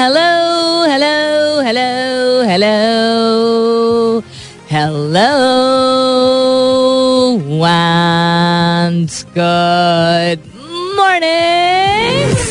Hello hello hello hello. Hello and good morning.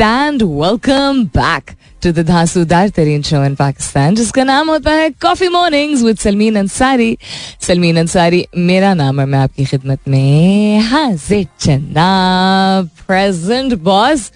and welcome back. To the Tareen show in Pakistan जिसका नाम होता है coffee mornings with Salmeen Ansari Salmeen Ansari मेरा नाम है मैं आपकी खिदमत में हाजिर चन्ना प्रेजेंट बॉस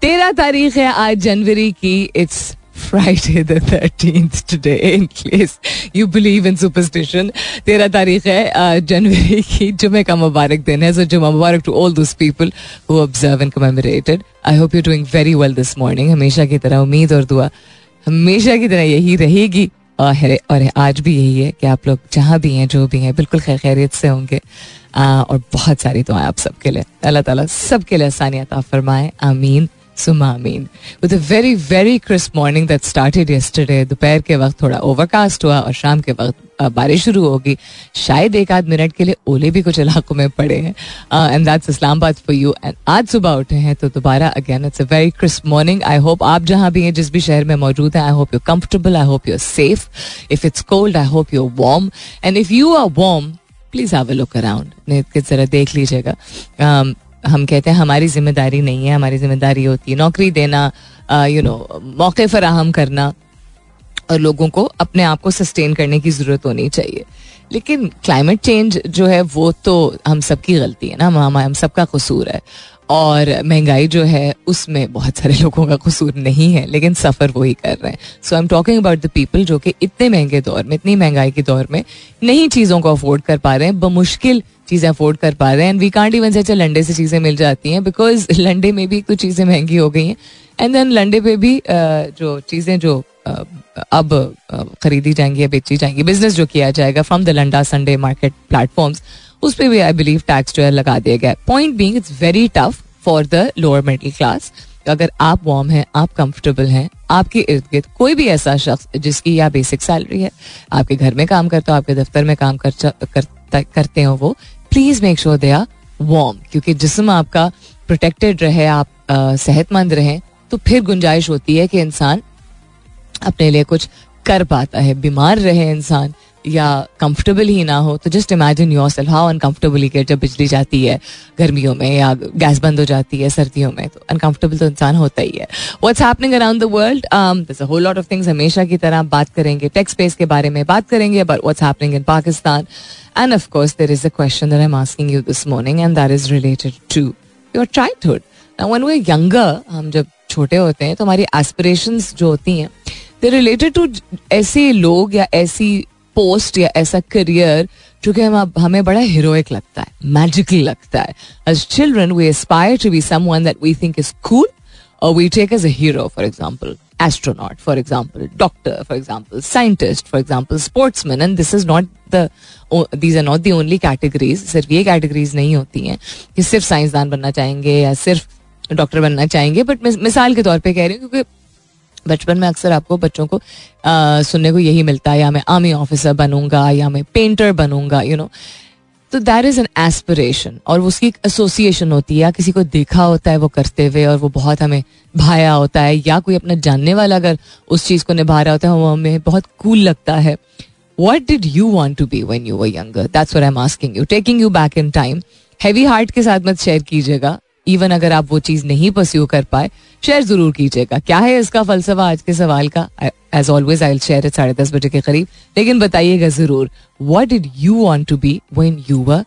तेरह तारीख है आज जनवरी की. It's Friday the thirteenth today in case you believe in superstition तेरह तारीख है जनवरी की, जुमे का मुबारक दिन है सो जुमा मुबारक to all those people who observe and commemorated I hope you doing very well this morning हमेशा की तरह उम्मीद और दुआ हमेशा की तरह यही रहेगी, और और आज भी यही है कि आप लोग जहाँ भी हैं, जो भी हैं, बिल्कुल खैर खैरियत से होंगे। और बहुत सारी दुआएँ आप सबके लिए। अल्लाह ताला सबके लिए आसानियत फरमाए। आमीन। सुमामीन with a very very crisp morning that started yesterday दोपहर के वक्त थोड़ा ओवरकास्ट हुआ और शाम के वक्त बारिश शुरू होगी। शायद एक आध मिनट के लिए ओले भी कुछ इलाकों में पड़े हैं। And that's Islamabad for you and आज सुबह उठे हैं तो दोबारा again it's a very crisp morning I hope आप जहाँ भी हैं, जिस भी शहर में मौजूद हैं I hope you comfortable I hope you are safe if it's cold I hope you warm and if you are warm please a look around जरा देख लीजिएगा। हम कहते हैं, हमारी ज़िम्मेदारी नहीं है, हमारी ज़िम्मेदारी होती है। नौकरी देना यू नो मौके फराहम करना और लोगों को अपने आप को सस्टेन करने की ज़रूरत होनी चाहिए। लेकिन क्लाइमेट चेंज जो है, वो तो हम सबकी गलती है ना, हम हम सबका कसूर है। और महँगाई जो है, उसमें बहुत सारे लोगों का कसूर नहीं है, लेकिन सफ़र वही कर रहे हैं। So I am talking about the people जो कि इतने महँगे दौर में, इतनी महँगाई के दौर में नहीं चीज़ों को अफोर्ड कर पा रहे हैं, बमुश्किल चीज़ें अफोर्ड कर पा रहे हैं। एंड वी कांट इवन से लंडे से चीज़ें मिल जाती हैं बिकॉज़ लंडे में भी तो चीज़ें महँगी हो गई हैं। एंड देन लंडे पे भी जो चीज़ें जो अब खरीदी जाएँगी या बेची जाएँगी बिज़नेस जो किया जाएगा from the Landa Sunday market platforms उस पर भी आई बिलीव टैक्स जो है लगा दिया गया point being it's very tough for the lower middle class अगर आप वार्म हैं आप कंफर्टेबल हैं आपके इर्द गिर्द कोई भी ऐसा शख्स जिसकी या बेसिक सैलरी है आपके घर में काम करता हो आपके दफ्तर में काम कर, कर, करते हो वो please make sure they are warm क्योंकि जिसम आपका प्रोटेक्टेड रहे, आप सेहतमंद रहें तो फिर गुंजाइश होती है कि इंसान अपने लिए कुछ कर पाता है। बीमार रहे इंसान या कंफर्टेबल ही ना हो तो just imagine yourself how uncomfortable के जब बिजली जाती है गर्मियों में या गैस बंद हो जाती है सर्दियों में तो अनकंफर्टेबल तो इंसान होता ही है। What's happening around the world this whole lot of things हमेशा की तरह बात करेंगे टेक स्पेस के बारे में बात करेंगे about what's happening in Pakistan and of course there is a question I am asking you this morning and that is related to your childhood now when younger हम जब छोटे होते हैं तो हमारी एस्पिरेशंस जो होती हैं दे रिलेटेड टू ऐसे लोग या ऐसी पोस्ट या ऐसा करियर जो कि हम हमें बड़ा हीरोइक लगता है मैजिकल लगता है। As children we aspire to be someone that we think is cool और we take as a hero for example astronaut, for example, doctor, for example, scientist, for example, sportsman, and this is not the these are not the only categories, सिर्फ़ ये categories नहीं होती हैं कि सिर्फ़ साइंसदान बनना चाहेंगे या सिर्फ़ डॉक्टर बनना चाहेंगे बट मिसाल के तौर पे कह रही हूँ, क्योंकि बचपन में अक्सर आपको बच्चों को आ, सुनने को यही मिलता है या मैं आर्मी ऑफिसर बनूँगा या मैं पेंटर बनूँगा यू नो तो दैर इज़ एन एस्पिरेशन और वो उसकी एक एसोसिएशन होती है या किसी को देखा होता है वो करते हुए और वो बहुत हमें भाया होता है या कोई अपना जानने वाला अगर उस चीज़ को निभा रहा होता है वो हमें बहुत कूल लगता है। What did you want to be when you were younger that's I am asking you taking you back in time heavy heart के साथ मत शेयर कीजिएगा। इवन अगर आप वो चीज़ नहीं परस्यू कर पाए शेयर ज़रूर कीजिएगा। क्या है इसका फलसफा आज के सवाल का? As always I share it साढ़े दस बजे के करीब। लेकिन बताइएगा ज़रूर what did you want to be when you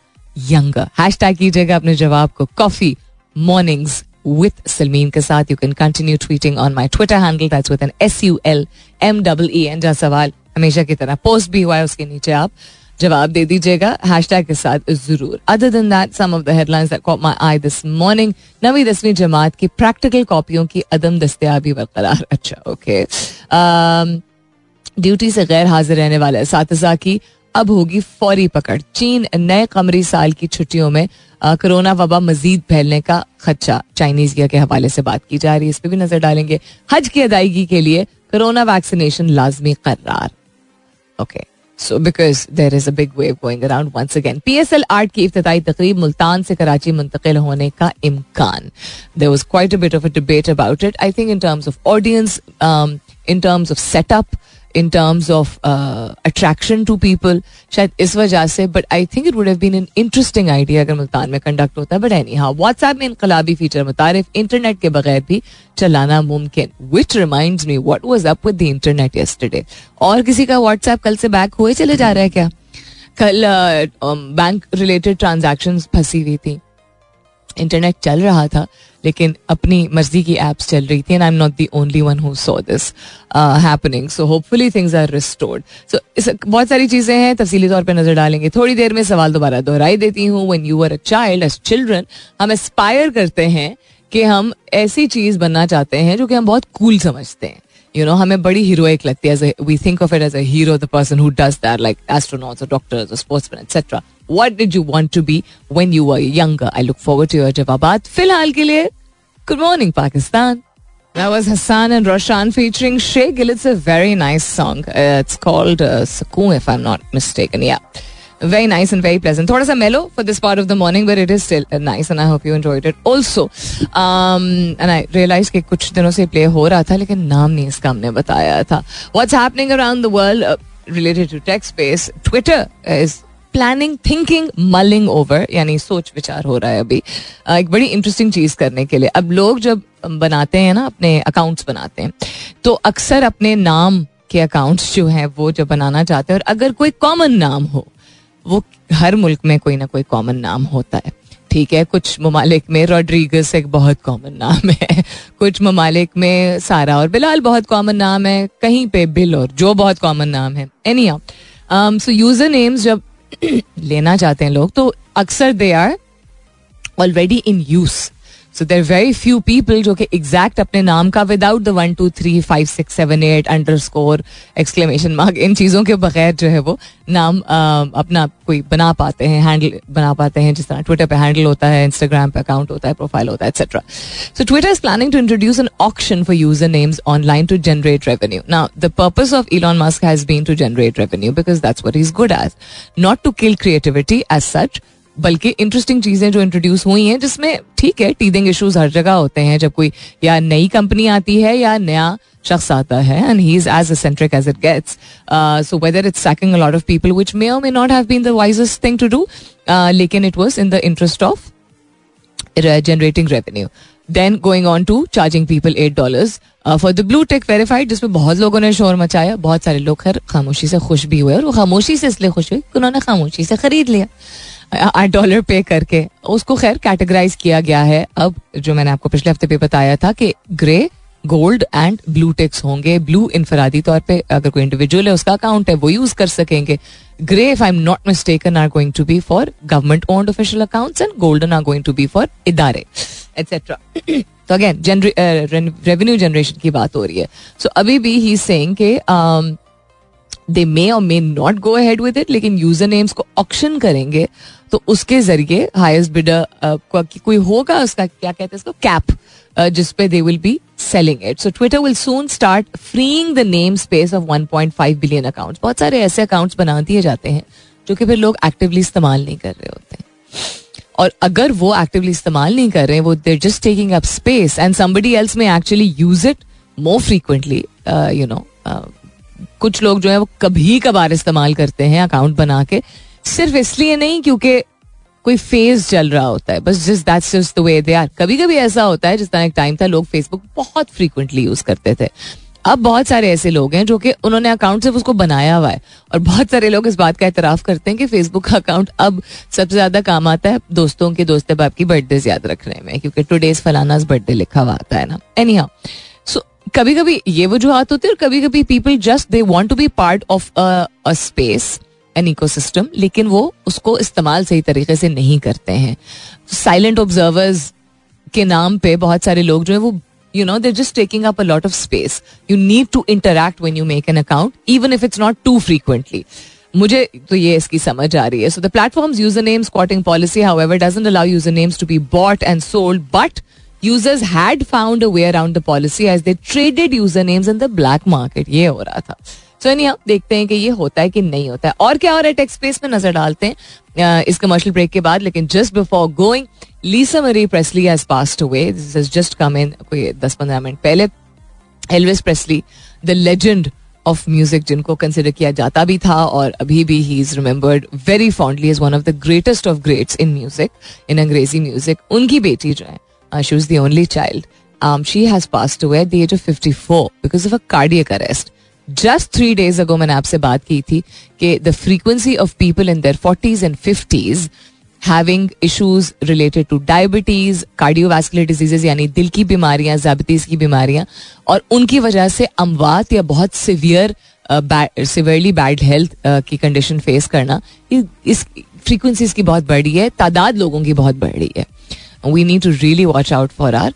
younger hashtag कीजिएगा अपने जवाब को। Coffee mornings with Salmeen continue tweeting on my Twitter handle that's with N S U L M double E N जहाँ सवाल हमेशा की तरह पोस्ट भी हुआ है, उसके नीचे आप जवाब दे दीजिएगा। हैशटैग के साथ ज़रूर। Other than that some of the headlines that caught my eye this morning नवी दसवीं जमात की प्रैक्टिकल कॉपियों की अदम दस्तयाबी बरकरार। अच्छा ओके ड्यूटी से गैर हाजिर रहने वाले इस की अब होगी फौरी पकड़। चीन नए कमरी साल की छुट्टियों में कोरोना वबा मजीद फैलने का खदशा। चाइनीज़ के हवाले से बात की जा रही है। इस पर भी नज़र डालेंगे। हज की अदायगी के लिए कोरोना वैक्सीनेशन लाजमी करार। Okay so because there is a big wave going around once again P S L art की इफ्ताही तकरीब मुल्तान से कराची मुंतकिल होने का इम्कान there was quite a bit of a debate about it I think in terms of audience in terms of setup in terms of attraction to people शायद इस वजह से but I think it would have been an interesting idea अगर मुल्तान में conduct होता है but any हाँ WhatsApp में इनकलाबी फीचर मुतारिफ इंटरनेट के बगैर भी चलाना मुमकिन which remind me what was up with the internet yesterday और किसी का व्हाट्सएप कल से बैक हुए, चले जा रहा है क्या? कल बैंक रिलेटेड ट्रांजेक्शन फंसी हुई थी। इंटरनेट चल रहा था। लेकिन अपनी मर्ज़ी की एप्स चल रही थी and I am not the only one who saw this happening so hopefully things are restored so बहुत सारी चीज़ें हैं, तफसीली तौर पर नज़र डालेंगे। थोड़ी देर में सवाल दोबारा दोहराई देती हूँ। When you are a child as children हम एस्पायर करते हैं कि हम ऐसी चीज़ बनना चाहते हैं जो कि हम बहुत कूल समझते हैं। यू नो हमें बड़ी हीरोइक लगती है। We think of it as a hero the person who does that like astronauts और डॉक्टर्स और sportsman et cetera What did you want to be when you were younger I look forward to your जवाबात फिलहाल के लिए good morning Pakistan That was Hassan and Roshan featuring Shay Gill. It's a very nice song. Uh, it's called uh, Sakoon, if I'm not mistaken. Yeah. Very nice and very pleasant. थोड़ा सा mellow for this part of the morning, but it is still uh, nice and I hope you enjoyed it. Also, um, and I realized कि कुछ दिनों से play हो रहा था लेकिन नाम नहीं इसका हमने बताया था. What's happening around the world uh, related to tech space? Twitter is planning thinking mulling over यानी सोच विचार हो रहा है अभी। एक बड़ी इंटरेस्टिंग चीज़ करने के लिए। अब लोग जब बनाते हैं ना, अपने अकाउंट्स बनाते हैं तो अक्सर अपने नाम के अकाउंट्स जो हैं, वो जब बनाना चाहते हैं, और अगर कोई कॉमन नाम हो, वो हर मुल्क में कोई ना कोई कॉमन नाम होता है। ठीक है, कुछ ममालिक में रॉड्रीगस एक बहुत कॉमन नाम है, कुछ ममालिक में सारा और बिलाल बहुत कॉमन नाम है, कहीं पे बिल और जो बहुत कॉमन नाम है। एनी सो यूज़र नेम्स जब लेना चाहते हैं लोग तो अक्सर they are already in use so there very few people जो कि एग्जैक्ट अपने नाम का without the one two three five six seven eight underscore exclamation mark इन चीज़ों के बगैर जो है वो नाम अपना कोई बना पाते हैं हैंडल बना पाते हैं, जिस तरह ट्विटर पे हैंडल होता है इंस्टाग्राम पे अकाउंट होता है प्रोफ़ाइल होता है et cetera so Twitter is planning to introduce an option for user names online to generate revenue ना the purpose of Elon Musk has been to generate revenue because that's what is good as not to kill creativity as such बल्कि interesting चीज़ें जो introduce हुई हैं, जिसमें ठीक है teething issues हर जगह होते हैं, जब कोई या नई कंपनी आती है या नया शख्स आता है and he is as eccentric as it gets so whether it's sacking a lot of people which may may not have been the wisest thing to do लेकिन it was in the interest of generating revenue then going on to charging people eight dollars for the blue tick verified जिसमें बहुत लोगों ने शोर मचाया, बहुत सारे लोग खैर खामोशी से खुश भी हुए, और वो खामोशी से इसलिए खुश हुए कि उन्होंने खामोशी से खरीद लिया। आठ डॉलर पे करके। उसको खैर कैटेगराइज किया गया है। अब जो मैंने आपको पिछले हफ़्ते पे बताया था कि grey gold and blue ticks होंगे। ब्लू इनफरादी तौर पे अगर कोई इंडिविजुअल है उसका अकाउंट है वो यूज़ कर सकेंगे। Grey if I am not mistaken are going to be for government owned official accounts and golden are going to be for इदारे एटसेट्रा तो अगेन रेवेन्यू जनरेशन की बात हो रही है। सो so, अभी भी ही सेइंग के they may or may not go ahead with it लेकिन यूज़र नेम्स को ऑक्शन करेंगे तो उसके ज़रिए हाईएस्ट बिडर कोई होगा उसका, क्या कहते हैं इसको कैप जिसपे they will be selling it so Twitter will soon start freeing the name space of 1.5 billion accounts बहुत सारे ऐसे अकाउंट्स बना दिए जाते हैं, जो कि फिर लोग एक्टिवली इस्तेमाल नहीं कर रहे होते हैं। और अगर वो एक्टिवली इस्तेमाल नहीं कर रहे हैं, वो they're just taking up space and somebody else may actually use it more frequently you know कुछ लोग जो है वो कभी कभार इस्तेमाल करते हैं अकाउंट बना के। सिर्फ़ इसलिए नहीं, क्योंकि कोई फ़ेज़ चल रहा होता है। बस just that's just the way they are कभी कभी ऐसा होता है, जिस तरह एक टाइम था, लोग फेसबुक बहुत फ्रीक्वेंटली यूज़ करते थे। अब बहुत सारे ऐसे लोग हैं जो कि उन्होंने अकाउंट सिर्फ़ उसको बनाया हुआ है। और बहुत सारे लोग इस बात का एतराफ करते हैं कि फेसबुक का अकाउंट अब सबसे ज़्यादा काम आता है दोस्तों के दोस्त बाप की बर्थडे याद रखने में, क्योंकि टूडेज फलाना बर्थडे लिखा हुआ आता है ना। एनी हाउ कभी कभी ये वजूहत होती है कभी कभी people just they want to be part of a space an ecosystem लेकिन वो उसको इस्तेमाल सही तरीके से नहीं करते हैं। साइलेंट ऑब्जर्वर्स के नाम पे बहुत सारे लोग जो है वो you know they're just taking up a lot of space you need to interact when you make an account even if it's not too frequently मुझे तो ये इसकी समझ आ रही है। So the platform user name squatting policy however doesn't allow user names to be bought and sold but users had found a way around the policy as they traded usernames in the black market. ये हो रहा था। सो नहीं देखते हैं कि ये होता है कि नहीं होता है। और क्या हो रहा है टेक्स स्पेस में? नज़र डालते हैं इस कमर्शियल ब्रेक के बाद, लेकिन just before going Lisa Marie Presley has passed away this has just come in कोई दस पंद्रह मिनट पहले। Elvis Presley the legend of music जिनको कंसिडर किया जाता भी था और अभी भी he is remembered very fondly is one of the greatest of greats in music in अंग्रेज़ी म्यूज़िक उनकी बेटी जो है she was the only child she has passed away at the age of fifty four because of a cardiac arrest just three days ago मैंने आपसे बात की थी कि the frequency of people in their forties and fifties having issues related to diabetes cardiovascular diseases यानी दिल की बीमारियाँ जैबिटीज की बीमारियाँ, और उनकी वजह से अमवात या बहुत सिवियर सिवियरली बैड हेल्थ की कंडीशन फेस करना इस फ्रीक्वेंसीज की बहुत बढ़ी है, तादाद लोगों की बहुत बढ़ है। We need to really watch out for our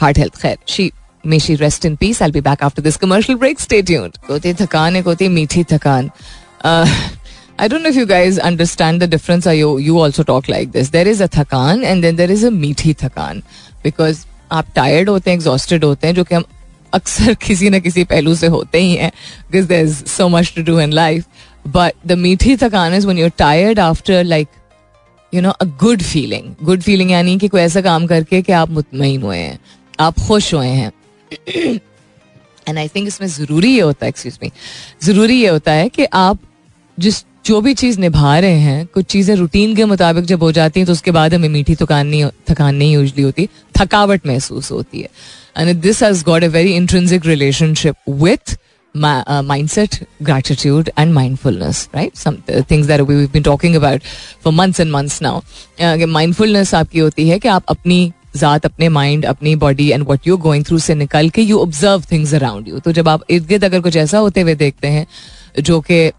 heart health खैर she may she rest in peace I be back after this commercial break stay tuned होती थकान एक होती मीठी थकान I don't know if you guys understand the difference or you you also talk like this. There is a थकान and then there is a मीठी थकान because आप टायर्ड होते हैं एग्जॉस्टेड होते हैं जो कि हम अक्सर किसी न किसी पहलू से होते ही हैं because there is so much to do in life but the मीठी थकान is when you're tired after like you know a good feeling good feeling यानी कि कोई ऐसा काम करके कि आप मुतमिन हुए हैं, आप खुश हुए हैं। एंड आई थिंक इसमें ज़रूरी ये होता है एक्सक्यूज मी ज़रूरी ये होता है कि आप जिस, जो भी चीज़ निभा रहे हैं, कुछ चीज़ें रूटीन के मुताबिक जब हो जाती हैं तो उसके बाद हमें मीठी थकान नहीं थकान नहीं यूजली होती, थकावट महसूस होती है। And this has got a very intrinsic relationship with mindset gratitude and mindfulness right some things there we been talking about for months and months now mindfulness आपकी होती है कि आप अपनी जात, अपने माइंड अपनी body and what you going through से निकल के you observe things around you तो जब आप इर्द गिर्द अगर कुछ ऐसा होते हुए देखते हैं, जो कि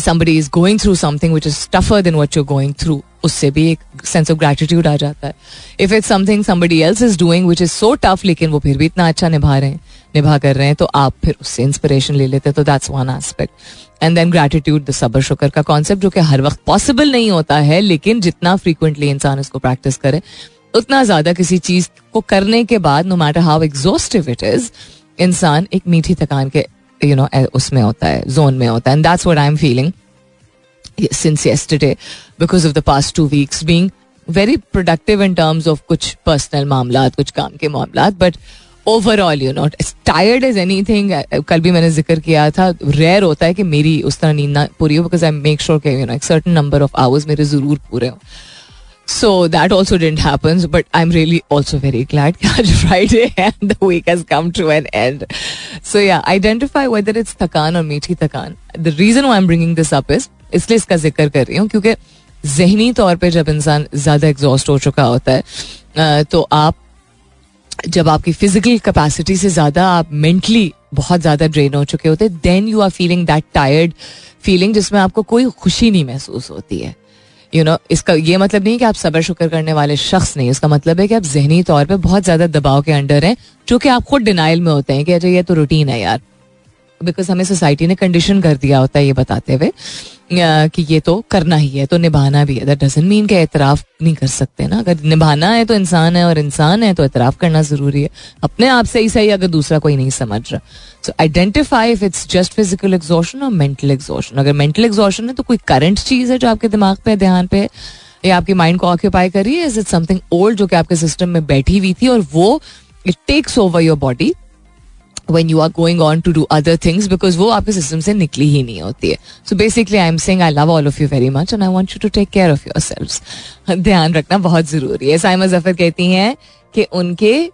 somebody is going through something which is tougher than what you going through उससे भी एक सेंस ऑफ़ ग्रेटिट्यूड आ जाता है. If it something somebody else is doing which is so tough लेकिन वो फिर भी इतना अच्छा निभा रहे हैं निभा कर रहे हैं तो आप फिर उससे इंस्पिरेशन ले लेते हैं तो that's one aspect and then gratitude the सबर शुक्र का कॉन्सेप्ट जो कि हर वक्त पॉसिबल नहीं होता है, लेकिन जितना फ्रीक्वेंटली इंसान उसको प्रैक्टिस करे, उतना ज़्यादा किसी चीज़ को करने के बाद no matter how exhaustive it is इंसान एक मीठी थकान के यू नो उसमें होता है जोन में होता है. And that's I am feeling since yesterday because of the past two weeks being very productive in terms of कुछ पर्सनल मामला कुछ काम के मामला but overall you not tired is anything कल भी मैंने ज़िक्र किया था रेयर होता है कि मेरी उस तरह नींद ना पूरी हो because I make sure you know एक सर्टन नंबर ऑफ़ आवर्स मेरे ज़रूर पूरे हो। So that also didn't happen but I am really also very glad Friday and week has come to an end so या identify whether it's थकान और मीठी थकान। The reason I am bringing this up is इसलिए इसका ज़िक्र कर रही हूँ, क्योंकि जहनी तौर पर जब इंसान ज़्यादा एग्जॉस्ट हो चुका होता है तो आप जब आपकी फ़िज़िकल कैपेसिटी से ज़्यादा आप मेंटली बहुत ज़्यादा ड्रेन हो चुके होते then you are feeling that tired feeling जिसमें आपको कोई खुशी नहीं महसूस होती है। यू you नो know, इसका ये मतलब नहीं कि आप सबर शुक्र करने वाले शख्स नहीं इसका मतलब है कि आप जहनी तौर पे बहुत ज़्यादा दबाव के अंडर हैं जो कि आप खुद डिनाइल में होते हैं कि अच्छा ये तो रूटीन है यार। बिकॉज़ हमें सोसाइटी ने कंडीशन कर दिया होता है ये बताते हुए। कि ये तो करना ही है तो निभाना भी है। दैट डजन मीन के एतराफ़ नहीं कर सकते ना। अगर निभाना है तो इंसान है और इंसान है तो एतराफ़ करना ज़रूरी है। अपने आप से ही सही अगर दूसरा कोई नहीं समझ रहा। So identify if it's just physical exhaustion और मेंटल एग्जॉशन अगर मेंटल एग्जॉशन है तो कोई करंट चीज़ है जो आपके दिमाग पे, ध्यान पे या आपकी माइंड को ऑक्यूपाई करिए इज़ इट समथिंग ओल्ड जो कि आपके सिस्टम में बैठी हुई थी और वो it takes over your body when you are going on to do other things, because वो आपके सिस्टम से निकली ही नहीं होती है। So basically I am saying I love all of you very much and I want you to take care of yourself ध्यान रखना बहुत ज़रूरी है। साइमा ज़फ़र कहती हैं कि उनके,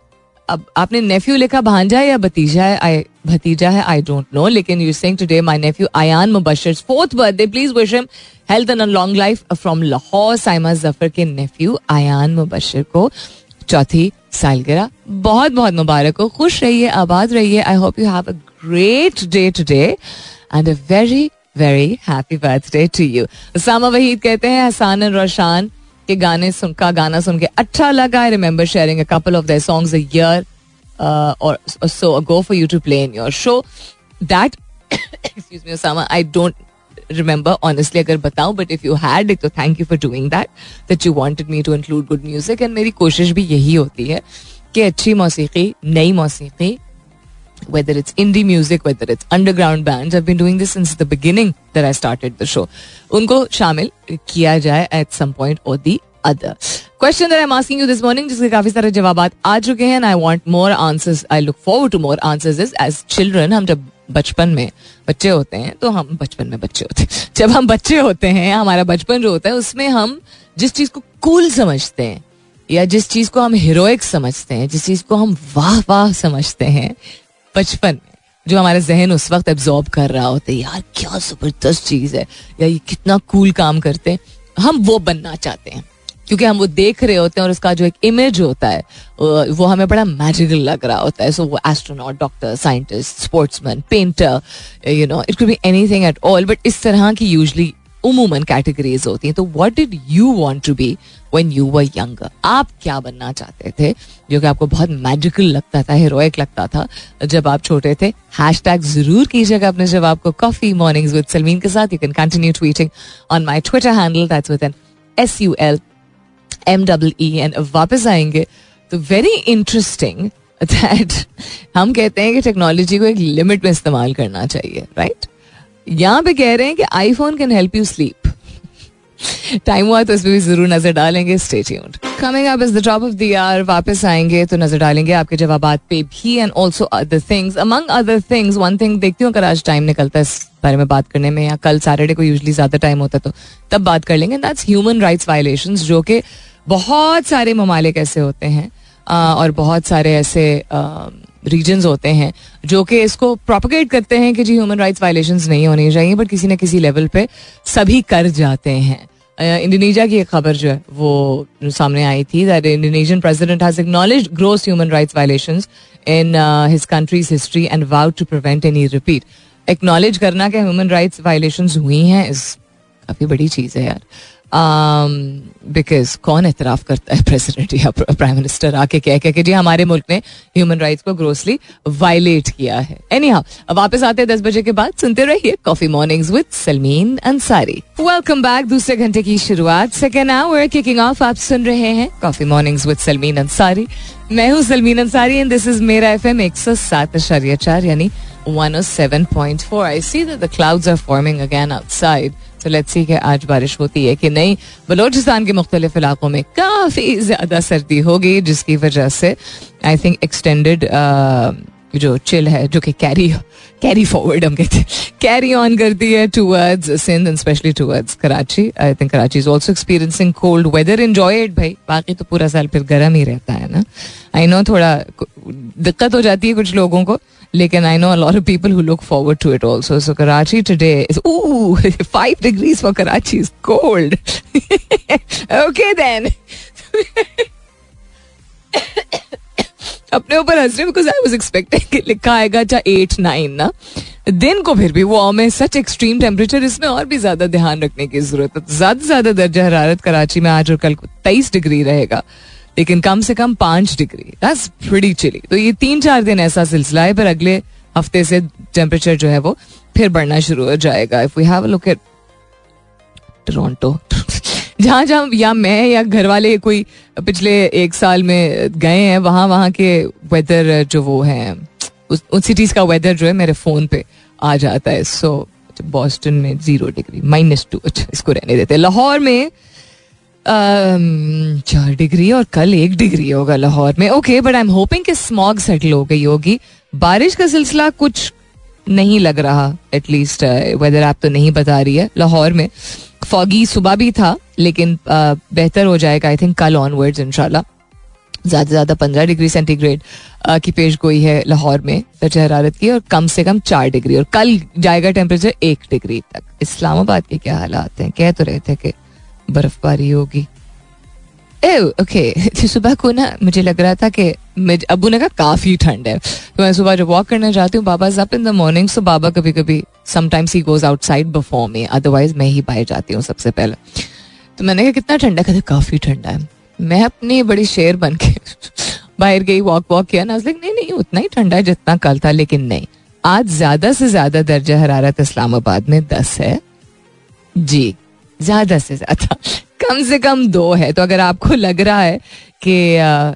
अब आपने नेफ्यू लिखा भांजा या भतीजा है? आई भतीजा है? आई डोंट नो लेकिन you saying today my nephew Ayaan Mubashar fourth birthday please wish him health and long life from Lahore Saima Zafar के नेफ्यू आयान मुबशर को चौथी सालगिरह बहुत बहुत मुबारक हो। खुश रहिए, आबाद रहिए। I hope you have a great day today and a very very happy birthday to you Sama Waheed कहते हैं, हसान रोशान के गाने सुन, का गाना सुन के अच्छा लगा। I remember sharing a couple of their songs a year or so go for you to play in your show that excuse me Sama I don't remember honestly अगर बताऊँ but if you had it तो thank you for doing that that you wanted me to include good music and मेरी कोशिश भी यही होती है कि अच्छी मौसीकी नई मौसीकी whether it's indie music, whether it's underground bands. I've been doing this since the beginning that I started the show. उनको शामिल किया जाए at some point or the other. Question that I'm asking you this morning, जिसके काफ़ी सारे जवाब आ चुके हैं, and I want more answers. I look forward to more answers. Is as children, हम जब बचपन में बच्चे होते हैं तो हम बचपन में बच्चे होते हैं। जब हम बच्चे होते हैं, हमारा बचपन जो होता है, उसमें हम जिस चीज़ को कूल समझते हैं, या जिस चीज़ को हम हीरोइक समझते हैं, जिस चीज़ को हम वाह वाह समझते हैं, बचपन में, जो हमारे जहन उस वक्त एब्जॉर्ब कर रहा होता है, यार, क्या ज़बरदस्त चीज़ है, या ये कितना कूल काम करते हैं, हम वो बनना चाहते हैं। क्योंकि हम वो देख रहे होते हैं और उसका जो एक इमेज होता है, वो हमें बड़ा मैजिकल लग रहा होता है। सो वो astronaut doctor scientist sportsman painter you know it could be anything at all but इस तरह की यूजली उमूमन कैटेगरीज होती हैं। तो what did you want to be when you were younger आप क्या बनना चाहते थे? जो कि आपको बहुत मैजिकल लगता था हीरोइक लगता था, जब आप छोटे थे। हैश टैग ज़रूर कीजिएगा अपने जवाब को कॉफ़ी मॉर्निंग्स विद सलमीन के साथ। You can continue tweeting on my Twitter handle that's with N S U L M double E N वापस आएँगे तो वेरी इंटरेस्टिंग दैट हम कहते हैं कि टेक्नोलॉजी को एक लिमिट में इस्तेमाल करना चाहिए राइट? यहाँ पे कह रहे हैं कि iPhone can help you sleep time हुआ तो इस पर भी ज़रूर नज़र डालेंगे stay tuned coming up is the top of the वापस आएँगे तो नज़र डालेंगे आपके जवाब पे भी and also other things among other things one thing देखती हूँ अगर आज टाइम निकलता है इस बारे में बात करने में, या कल सैटरडे को यूजली ज़्यादा टाइम होता है तो तब बात कर लेंगे दैट्स ह्यूमन राइट्स वायलेशन जो कि बहुत सारे ममालिक ऐसे होते हैं और बहुत सारे ऐसे रीजन होते हैं, जो कि इसको प्रोपोगेट करते हैं कि जी ह्यूमन राइट्स वायलेशन नहीं होनी चाहिए बट किसी न किसी लेवल पे सभी कर जाते हैं। इंडोनेशिया की एक खबर जो है, वो सामने आई थी that Indonesian president has acknowledge gross human rights violations in his country's history and vow to prevent any repeat acknowledge करना कि ह्यूमन राइट्स वायलेशंस हुई हैं इस काफ़ी बड़ी चीज़ है यार। बिकॉज़ um, कौन एतराफ़ करता है प्रेसिडेंट या प्राइम मिनिस्टर आके कह कह के जी हमारे मुल्क ने ह्यूमन राइट्स को ग्रोसली वायलेट किया है। एनी हाउ अब वापस आते हैं दस बजे के बाद। सुनते रहिए coffee mornings with Salmeen Ansari welcome back दूसरे घंटे की शुरुआत। सेकेंड आवर किकिंग ऑफ़ आप सुन रहे हैं coffee mornings with Salmeen Ansari मैं हूँ Salmeen Ansari and this is मेरा एफ़ एम एक सौ सात अशारिया चार यानी one O seven point four I see the clouds are forming again outside तो लेट्स सी कि आज बारिश होती है कि नहीं। बलोचिस्तान के मुख्तलिफ़ इलाकों में काफ़ी ज़्यादा सर्दी होगी, जिसकी वजह से आई थिंक एक्सटेंडेड जो चिल है, जो कि कैरी कैरी फॉरवर्ड हम कहते हैं। कैरी ऑन करती है towards Sindh and specially towards Karachi. I think Karachi is also experiencing cold weather enjoy it भाई। बाकी तो पूरा साल फिर गर्म ही रहता है ना। आई नो थोड़ा दिक्कत हो जाती है कुछ लोगों को। लेकिन I know of people who look forward to it also so Karachi today 5 degrees for Karachi is cold okay then अपने ऊपर हंस रहे बिकॉज़ आई वाज एक्सपेक्टिंग लिखा आएगा अच्छा एट नाइन ना। दिन को फिर भी वो में सच एक्सट्रीम टेम्परेचर इसमें और भी ज़्यादा ध्यान रखने की ज़रूरत है। ज़्यादा से ज़्यादा दर्जा हरारत कराची में आज और कल तेईस डिग्री रहेगा। लेकिन कम से कम पाँच डिग्री दैट्स प्रीटी चिली तो ये तीन चार दिन ऐसा सिलसिला है, पर अगले हफ़्ते से टेम्परेचर जो है वो फिर बढ़ना शुरू हो जाएगा. If we have look at Toronto जहाँ जहाँ या मैं या घर वाले कोई पिछले एक साल में गए हैं, वहाँ वहाँ के वेदर जो वो है उन सिटीज़ का वेदर जो है मेरे फ़ोन पे आ जाता है. सो बॉस्टन में ज़ीरो डिग्री माइनस टू अच्छा इसको रहने देते लाहौर में चार डिग्री और कल एक डिग्री होगा लाहौर में। Okay but I am hoping कि स्मॉग सेटल हो गई होगी। बारिश का सिलसिला कुछ नहीं लग रहा एटलीस्ट वेदर ऐप तो नहीं बता रही है लाहौर में। फॉगी सुबह भी था लेकिन uh, बेहतर हो जाएगा आई थिंक कल ऑनवर्ड्स इनशाला ज़्यादा से ज़्यादा पंद्रह डिग्री सेंटीग्रेड uh, की पेश गोई है लाहौर में दर्ज हरारत की और कम से कम चार डिग्री और कल जाएगा टेम्परेचर एक डिग्री तक। इस्लामाबाद के क्या हालात हैं? कह तो रहे थे कि बर्फबारी होगी। ओके सुबह को ना मुझे लग रहा था कि अबू ने कहा, काफ़ी ठंड है। तो मैं सुबह जब वॉक करने जाती हूँ, बाबा up in the morning so बाबा कभी कभी समटाइम्स ही goes outside before me otherwise मैं ही बाहर जाती हूँ सबसे पहले। तो मैंने कहा, कितना ठंडा कहते, काफ़ी ठंडा है। मैं अपनी बड़ी शेर बन के बाहर गई वॉक वॉक किया ना लाइक नहीं नहीं, उतना ही ठंडा है जितना कल था, लेकिन नहीं। आज ज़्यादा से ज़्यादा दर्जा हरारत इस्लामाबाद में दस है। जी। ज़्यादा से ज़्यादा, कम से कम दो है। तो अगर आपको लग रहा है कि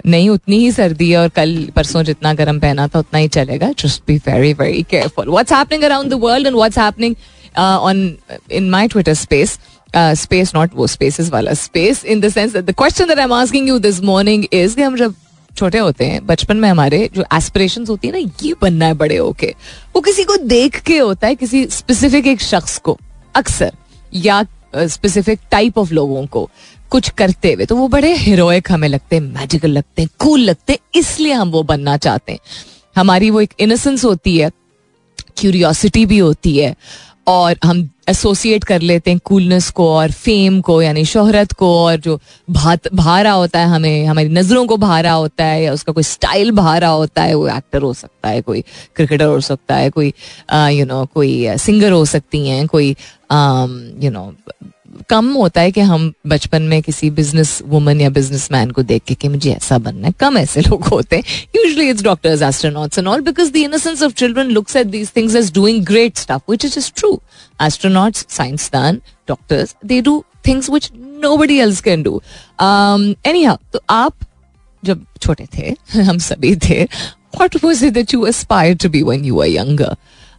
नहीं, उतनी ही सर्दी है और कल परसों जितना गर्म पहना था, उतना ही चलेगा। Just be very very careful what's happening around the world and what's happening on in my Twitter space space not वो स्पेसेस वाला space in the sense the question that I am asking you this morning is कि हम जब छोटे होते हैं, बचपन में हमारे जो एस्पिरेशन होती है ना, ये बनना है बड़े होके। वो किसी को देख के होता है, किसी स्पेसिफिक एक शख्स को, अक्सर। या स्पेसिफिक टाइप ऑफ़ लोगों को कुछ करते हुए तो वो बड़े हीरोइक हमें लगते हैं मैजिकल लगते हैं कूल लगते हैं, इसलिए हम वो बनना चाहते हैं। हमारी वो एक इनोसेंस होती है क्यूरियोसिटी भी होती है और हम एसोसिएट कर लेते हैं कूलनेस को और फेम को, यानी शोहरत को और जो भात, भारा होता है हमें, हमारी नज़रों को भारा होता है या उसका कोई स्टाइल भारा होता है, वो एक्टर हो सकता है, कोई क्रिकेटर हो सकता है, कोई यू नो कोई सिंगर हो सकती हैं, कोई यू नो कम होता है कि हम बचपन में किसी बिज़नेस वुमन या बिज़नेस मैन को देख के कि मुझे ऐसा बनना है, कम ऐसे लोग होते हैं। Usually it's doctors astronauts and all because the innocence of children looks at these things as doing great stuff which is is true astronauts साइंसदान doctors they do things which nobody else can do anyhow तो आप जब छोटे थे, हम सभी थे, what was it that you aspired to be when you were younger?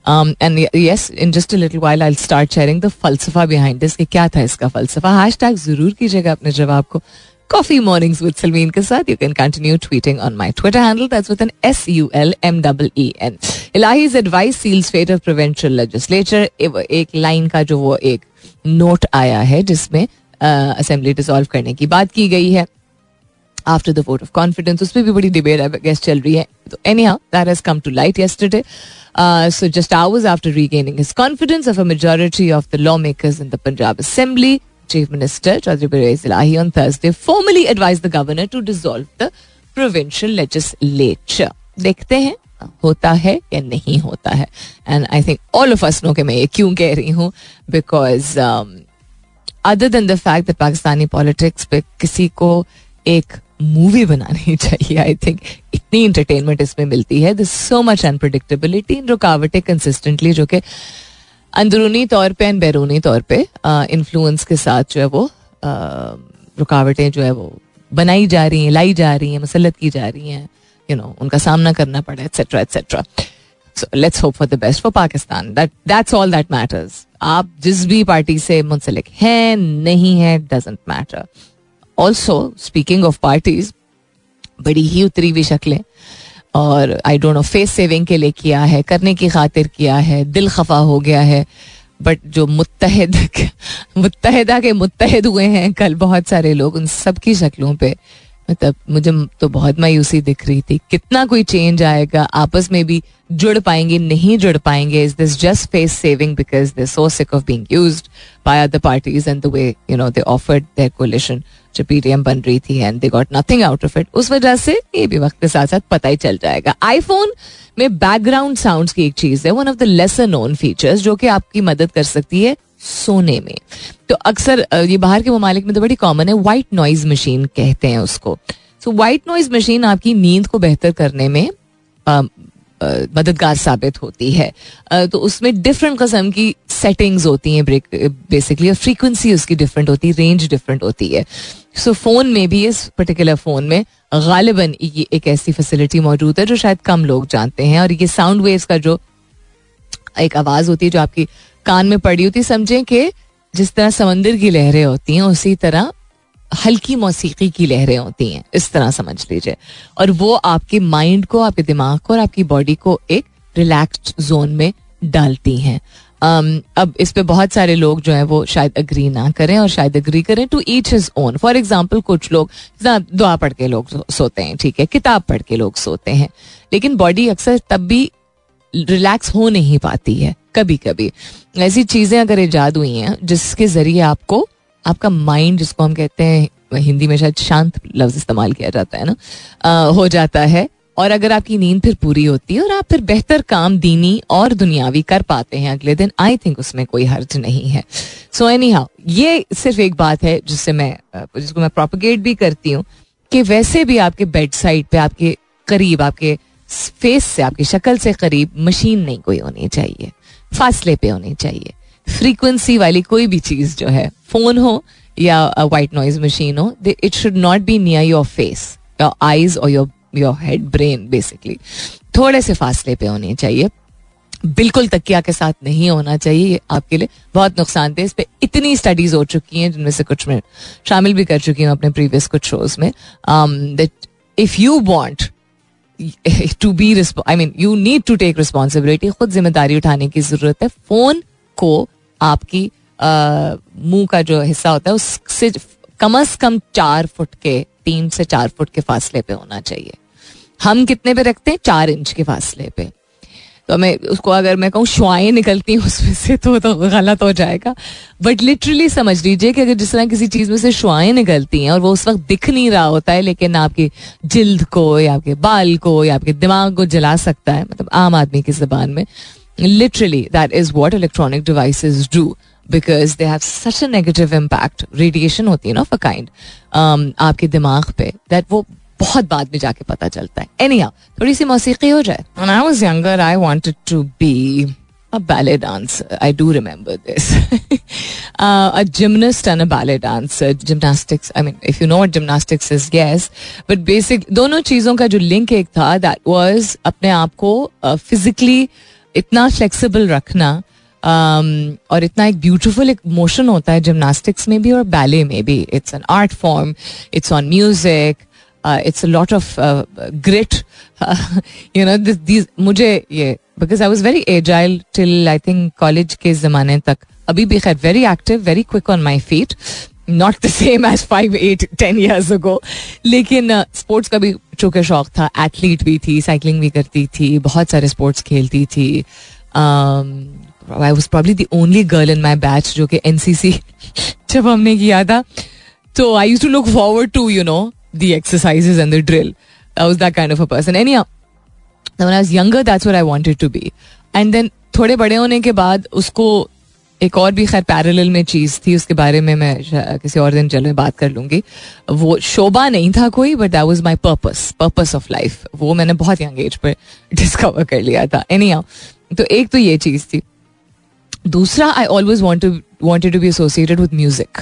Um, and yes, in just a little while I'll start sharing the falsafa behind this कि क्या था इसका फलसफा हैशटैग ज़रूर कीजिएगा अपने जवाब को Coffee Mornings with Salmeen के साथ you can continue tweeting on my Twitter handle that's with an S U L M W E N. Ilahi's advice seals fate of provincial legislature एक लाइन का जो वो एक नोट आया है जिसमें असेंबली डिसॉल्व करने की बात की गई है after the vote of confidence उस पर भी बड़ी डिबेट गेस्ट चल रही है। तो anyhow that has come to light yesterday so just hours after regaining his confidence of a majority of the law makers in the Punjab assembly chief minister Chaudhry बिलाही on Thursday formally advise the governor to dissolve the provincial legislature देखते हैं, होता है या नहीं होता है। And I think all of us के मैं ये क्यों कह रही हूँ because other than the fact that Pakistani politics पे किसी को एक मूवी बनानी चाहिए आई थिंक इतनी इंटरटेनमेंट इसमें मिलती है this so much unpredictability in रुकावटें कंसिस्टेंटली जो कि अंदरूनी तौर पे एंड बैरूनी तौर पे इन्फ्लुएंस के साथ जो है वो रुकावटें जो है वो बनाई जा रही हैं लाई जा रही हैं मसलत की जा रही हैं यू नो उनका सामना करना पड़ा etcetera etcetera so let's hope for the best for Pakistan that that's all that matters आप जिस भी पार्टी से मुंसलिक हैं नहीं है doesn't matter also speaking of parties बड़ी ही उतरी हुई शक्लें और I don't know face saving के लिए किया है, करने की खातिर किया है, दिल खफा हो गया है बट जो मुतहद मुतहदा के मुतहद हुए हैं, कल बहुत सारे लोग उन सब की शक्लों पे मतलब मुझे तो बहुत मायूसी दिख रही थी। कितना कोई चेंज आएगा, आपस में भी जुड़ पाएँगे, नहीं जुड़ पाएँगे। Is this just face saving because they so sick of being used by other parties and the way you know they offered their coalition जो पीटीएम बन रही थी and they got nothing out of it उस वजह से ये भी वक्त के साथ साथ पता ही चल जाएगा। आईफोन में बैकग्राउंड साउंड की एक चीज़ है one of the lesser known features जो कि आपकी मदद कर सकती है। सोने में। तो अक्सर ये बाहर के ममालिक में तो बड़ी कॉमन है वाइट नॉइज़ मशीन कहते हैं उसको। सो वाइट नॉइज़ मशीन आपकी नींद को बेहतर करने में मददगार साबित होती है। तो उसमें डिफरेंट कस्म की सेटिंग्स होती हैं ब्रेक बेसिकली और फ्रीक्वेंसी उसकी डिफरेंट होती है रेंज डिफरेंट होती है। सो फ़ोन में भी, इस पर्टिकुलर फ़ोन में, गालिबन ये एक ऐसी फैसिलिटी मौजूद है, जो शायद कम लोग जानते हैं, और ये साउंड वेव्स का जो एक आवाज़ होती है, जो आपकी कान में पड़ी होती समझें कि जिस तरह समंदर की लहरें होती हैं उसी तरह हल्की मौसीकी की लहरें होती हैं। इस तरह समझ लीजिए। और वो आपके माइंड को आपके दिमाग को और आपकी बॉडी को एक रिलैक्स्ड जोन में डालती हैं। um, अब इस पे बहुत सारे लोग जो है वो शायद अग्री ना करें और शायद अग्री करें to each his own for example कुछ लोग दुआ पढ़ के लोग सोते हैं ठीक है? किताब पढ़ के लोग सोते हैं। लेकिन बॉडी अक्सर तब भी रिलैक्स हो नहीं पाती है। कभी कभी ऐसी चीज़ें अगर ईजाद हुई हैं जिसके ज़रिए आपको आपका माइंड जिसको हम कहते हैं हिंदी में शायद शांत लफ्ज इस्तेमाल किया जाता है ना आ, हो जाता है। और अगर आपकी नींद फिर पूरी होती है और आप फिर बेहतर काम दीनी और दुनियावी कर पाते हैं अगले दिन आई थिंक उसमें कोई हर्ज नहीं है। सो एनी हाउ ये सिर्फ़ एक बात है जिससे मैं जिसको मैं प्रोपोगेट भी करती हूँ कि वैसे भी आपके बेड साइड पे आपके करीब आपके फेस से आपकी शक्ल से करीब मशीन नहीं कोई होनी चाहिए। फासले पे होनी चाहिए। फ्रीक्वेंसी वाली कोई भी चीज़ जो है फ़ोन हो या वाइट नॉइज़ मशीन हो it should not be near your face your eyes और your your head brain basically थोड़े से फासले पे होनी चाहिए। बिल्कुल तकिया के साथ नहीं होना चाहिए ये आपके लिए। बहुत नुकसान थे, इस पर इतनी स्टडीज़ हो चुकी हैं, जिनमें से कुछ मैं शामिल भी कर चुकी हूँ अपने प्रीवियस कुछ शोज़ में। That if you want to be I mean you need to take responsibility खुद ज़िम्मेदारी उठाने की ज़रूरत है। फ़ोन को आपकी मुँह का जो हिस्सा होता है, उससे कम अज कम चार फुट के, तीन से चार फुट के फासले पे होना चाहिए। हम कितने पे रखते हैं? चार इंच के फासले पे। तो मैं उसको अगर मैं कहूँ शुआएँ निकलती हैं उसमें से तो तो गलत हो जाएगा। बट लिटरली समझ लीजिए कि अगर जिस तरह किसी चीज़ में से शुआएँ निकलती हैं और वो उस वक्त दिख नहीं रहा होता है, लेकिन आपकी जिल्द को या आपके बाल को या आपके दिमाग को जला सकता है मतलब आम आदमी की जबान में। Literally that is what electronic devices do because they have such a negative impact radiation होती है ना ऑफ़ अ काइंड आपके दिमाग पे दैट वो बहुत बाद में जाके पता चलता है एनी थोड़ी सी मौसीकी हो जाए When I was younger, I wanted to be a ballet dancer. I do remember this. uh, a gymnast and a ballet dancer. Gymnastics. I mean, if you know what gymnastics is, yes. But basic दोनों चीज़ों का जो link एक था that was अपने आप को physically uh, इतना फ्लेक्सिबल रखना um, और इतना एक ब्यूटिफुल एक मोशन होता है जिमनास्टिक्स में भी और बैले में भी it's an art form it's on music it's a lot of great you know this मुझे ये because I was very agile till I think college के ज़माने तक. अभी भी खैर very active very quick on my feet not the same age five eight ten years ago लेकिन sports uh, का भी चूँकि शौक था. एथलीट भी थी साइकिलिंग भी करती थी बहुत सारे स्पोर्ट्स खेलती थी. I was probably the only girl in my batch जो कि एन सी सी जब हमने किया था. तो I used to look forward to you know the exercises and the drill. I was that kind of a person. Anyhow, when I was younger, that's what I wanted to be. And then थोड़े बड़े होने के बाद उसको एक और भी खैर पैरेलल में चीज़ थी उसके बारे में मैं किसी और दिन चल बात कर लूँगी वो शोभा नहीं था कोई but that was my purpose purpose of life वो मैंने बहुत यंग एज पर डिस्कवर कर लिया था एनी तो एक तो ये चीज़ थी दूसरा I always wanted to be associated with music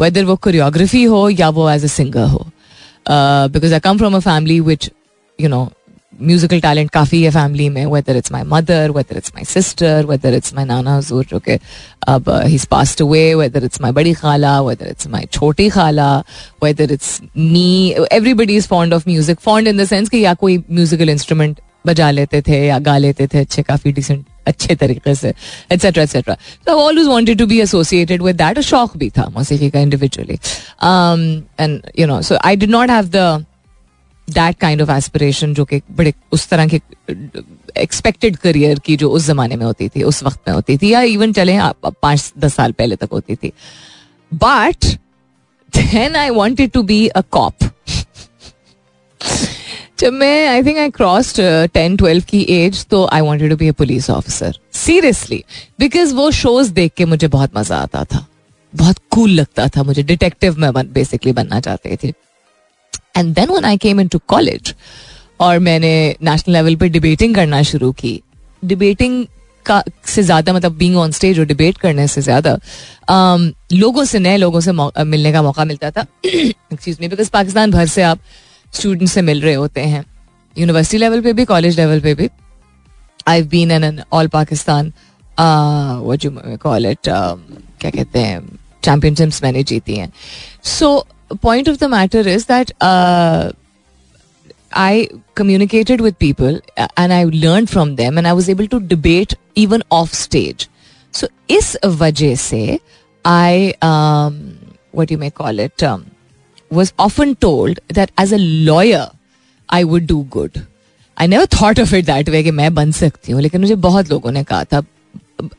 whether वो कोरियोग्राफी हो या वो एज अ सिंगर हो because I come from a family which you know musical talent काफ़ी है फैमिली में whether it's my mother whether it's my sister whether it's my नाना हजूर जो कि अब his passed away whether it's my बड़ी खाला वेदर इट्स माई छोटी खाला whether it's me everybody is fond of music fond in the sense कि या कोई म्यूजिकल इंस्ट्रूमेंट बजा लेते थे, या गा लेते थे, अच्छे, काफ़ी डिसेंट अच्छे तरीके से एट्सेट्रा एट्सेट्रा तो always wanted to be associated with that शौक भी था मौसीकी का individually and you know so I did not have the that kind of aspiration जो कि बड़े उस तरह के एक्सपेक्टेड करियर की जो उस जमाने में होती थी, उस वक्त में होती थी, या इवन चले पाँच, दस साल पहले तक होती थी. But then I wanted to be a cop जब मैं I think I cross ten twelve की एज तो I wanted to be a police officer seriously because वो शोज़ देख के मुझे बहुत मज़ा आता था. बहुत कूल लगता था मुझे. डिटेक्टिव में बेसिकली बनना चाहते थे. And then when I came into college और मैंने नेशनल लेवल पे डिबेटिंग करना शुरू की. डिबेटिंग का से ज़्यादा मतलब बीइंग ऑन स्टेज और डिबेट करने से ज़्यादा um, लोगों से नए लोगों से मिलने का मौका मिलता था. एक्सक्यूज मी बिकॉज़ पाकिस्तान भर से आप स्टूडेंट से मिल रहे होते हैं यूनिवर्सिटी लेवल पे भी कॉलेज लेवल पे भी I been an all Pakistan call it क्या कहते हैं चैंपियनशिप्स मैंने जीती हैं so point of the matter is that I communicated with people and I learned from them and I was able to debate even off stage. So इस वजह से I um, what you may call it um, was often told that as a lawyer I would do good. I never thought of it that way कि मैं बन सकती हूँ लेकिन मुझे बहुत लोगों ने कहा था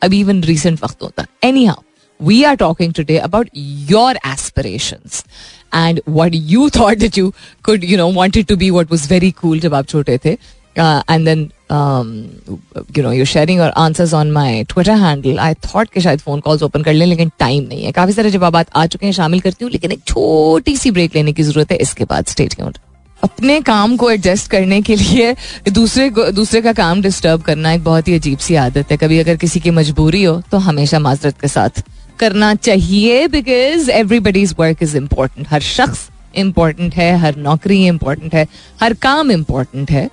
अभी इवन रिसेंट वक्त होता anyhow we are talking today about your aspirations and what you thought that you could you know wanted to be what was very cool जब आप छोटे थे uh, and you know, you're sharing your answers on my Twitter handle. I thought कि शायद phone calls open कर लें, लेकिन time नहीं है। काफ़ी सारे जवाब आ चुके हैं, शामिल करती हूँ, लेकिन एक छोटी सी ब्रेक लेने की ज़रूरत है, इसके बाद स्टेट के अपने काम को एडजस्ट करने के लिए दूसरे को, दूसरे का काम डिस्टर्ब करना एक बहुत ही अजीब सी आदत है। कभी अगर किसी की मजबूरी हो तो हमेशा माजरत के साथ करना चाहिए because everybody's work is important हर शख्स इम्पोर्टेंट है, हर नौकरी इम्पोर्टेंट है, हर काम इम्पोर्टेंट है।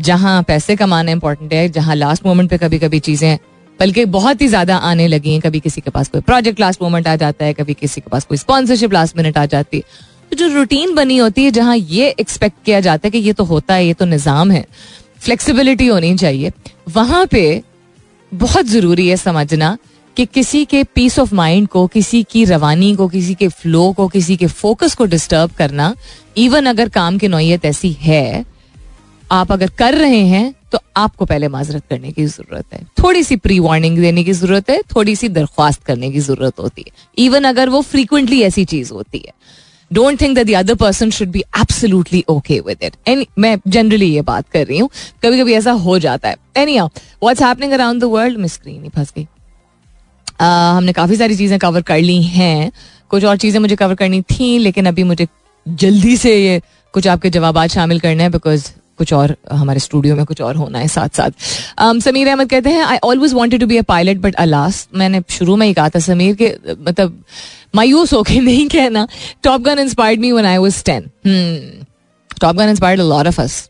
जहाँ पैसे कमाना इंपॉर्टेंट है, जहाँ लास्ट मोमेंट पे कभी कभी चीज़ें, बल्कि बहुत ही ज़्यादा आने लगी हैं, कभी किसी के पास कोई प्रोजेक्ट लास्ट मोमेंट आ जाता है, कभी किसी के पास कोई स्पॉन्सरशिप लास्ट मिनट आ जाती है। तो जो रूटीन बनी होती है, जहाँ ये एक्सपेक्ट किया जाता है कि ये तो होता है, ये तो निज़ाम है फ्लेक्सिबिलिटी होनी चाहिए, वहाँ पे बहुत ज़रूरी है समझना कि किसी के पीस ऑफ़ माइंड को, किसी की रवानी को, किसी के फ्लो को, किसी के फोकस को डिस्टर्ब करना इवन अगर काम की नोयत ऐसी है आप अगर कर रहे हैं तो आपको पहले माजरत करने की ज़रूरत है। थोड़ी सी प्री वार्निंग देने की ज़रूरत है, थोड़ी सी दरख्वास्त करने की ज़रूरत होती है। इवन अगर वो फ्रीक्वेंटली ऐसी चीज़ होती है। Don't think that the other person should be absolutely okay with it and मैं जनरली ये बात कर रही हूँ। कभी कभी ऐसा हो जाता है। Any what's happening around the world में स्क्रीन ही फंस गई। हमने काफ़ी सारी चीज़ें कवर कर ली हैं। कुछ और चीज़ें मुझे कवर करनी थी, लेकिन अभी मुझे जल्दी से ये कुछ आपके जवाब शामिल करने हैं बिकॉज़ कुछ और हमारे स्टूडियो में कुछ और होना है साथ साथ um, समीर अहमद कहते हैं I always wanted to be a pilot but alas मैंने शुरू में ही कहा था समीर के मतलब मायूस होके नहीं कहना। Top Gun inspired me when I was ten Top Gun inspired lot of us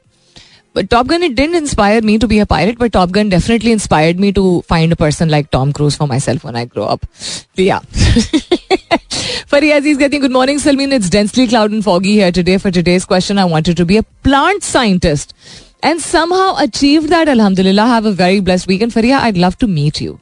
But Top Gun, it didn't inspire me to be a pilot, but Top Gun definitely inspired me to find a person like Tom Cruise for myself when I grow up. Yeah. Fari Aziz getting good morning, Salmin. It's densely cloud and foggy here today. For today's question, I wanted to be a plant scientist and somehow achieved that. Alhamdulillah, have a very blessed weekend. Faria, I'd love to meet you.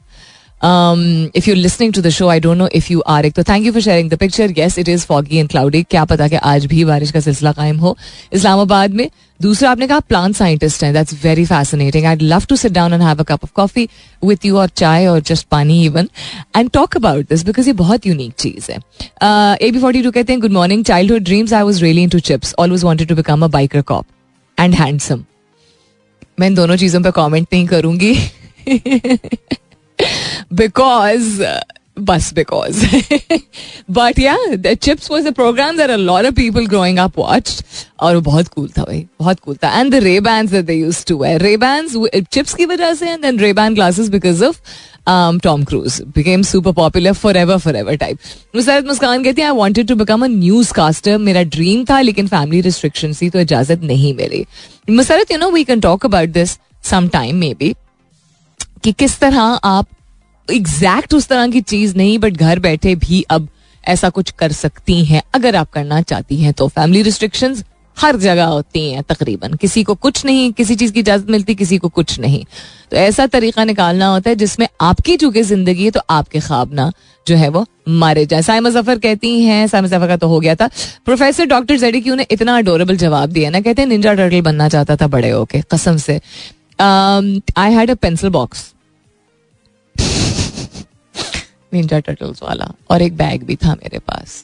Um, if you're listening to the show, I don't know if you are. So thank you for sharing the picture. Yes, it is foggy and cloudy. क्या पता कि आज भी बारिश का सिलसिला कायम हो इस्लामाबाद में। दूसरा आपने कहा प्लांट साइंटिस्ट हैं। That's very fascinating I love to sit down and have a cup of coffee with you और चाय और just pani even and talk about this because ये बहुत यूनिक चीज़ है। ए बी फोर्टी टू कहते हैं good morning childhood dreams I was really into chips always wanted to become a biker cop and handsome मैं इन दोनों चीज़ों पर कॉमेंट नहीं करूँगी। because uh, bus because but yeah the chips was a program that a lot of people growing up watched और वो बहुत कूल था भाई बहुत कूल था and the Ray Ban that they used to wear Ray Bans chips की वजह से and then Ray Ban glasses because of Tom Cruise became super popular for ever for ever type Musarrat Muskan कहती है I wanted to become a newscaster मेरा dream था लेकिन family restriction थी तो इजाजत नहीं मिली Musarrat you know we can talk about this some time maybe कि किस तरह आप एग्जैक्ट उस तरह की चीज़ नहीं बट घर बैठे भी अब ऐसा कुछ कर सकती हैं। अगर आप करना चाहती हैं तो फैमिली रिस्ट्रिक्शंस हर जगह होती हैं तकरीबन। किसी को कुछ नहीं, किसी चीज़ की इजाज़त मिलती, किसी को कुछ नहीं। तो ऐसा तरीका निकालना होता है जिसमें आपकी चूँकि ज़िंदगी है तो आपके ख्वाब ना जो है वो मारे जाए। साइमा ज़फ़र कहती हैं साइमा ज़फ़र का तो हो गया था। प्रोफेसर डॉक्टर जेडी ने इतना अडोरेबल जवाब दिया ना, कहते हैं निंजा टर्टल बनना चाहता था बड़े होके, कसम से। I had a pencil box Ninja Turtles वाला, और एक बैग भी था मेरे पास।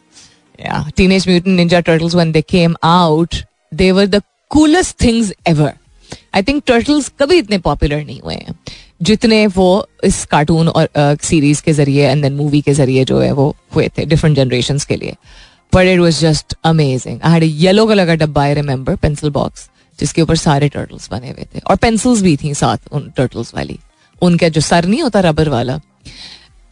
या Teenage Mutant Ninja Turtles when they came out they were the coolest things ever I think turtles कभी इतने पॉपुलर नहीं हुए हैं, जितने वो इस कार्टून और सीरीज़ के ज़रिए एंड देन मूवी के ज़रिए जो है वो हुए थे डिफरेंट जनरेशन के लिए। But it was just amazing I had yellow colour का डब्बा आई रिमेंबर पेंसिल बॉक्स जिसके ऊपर सारे टर्टल्स बने हुए थे। और पेंसिल्स भी थी साथ उन टर्टल्स वाली। उनका जो सर नहीं होता रबर वाला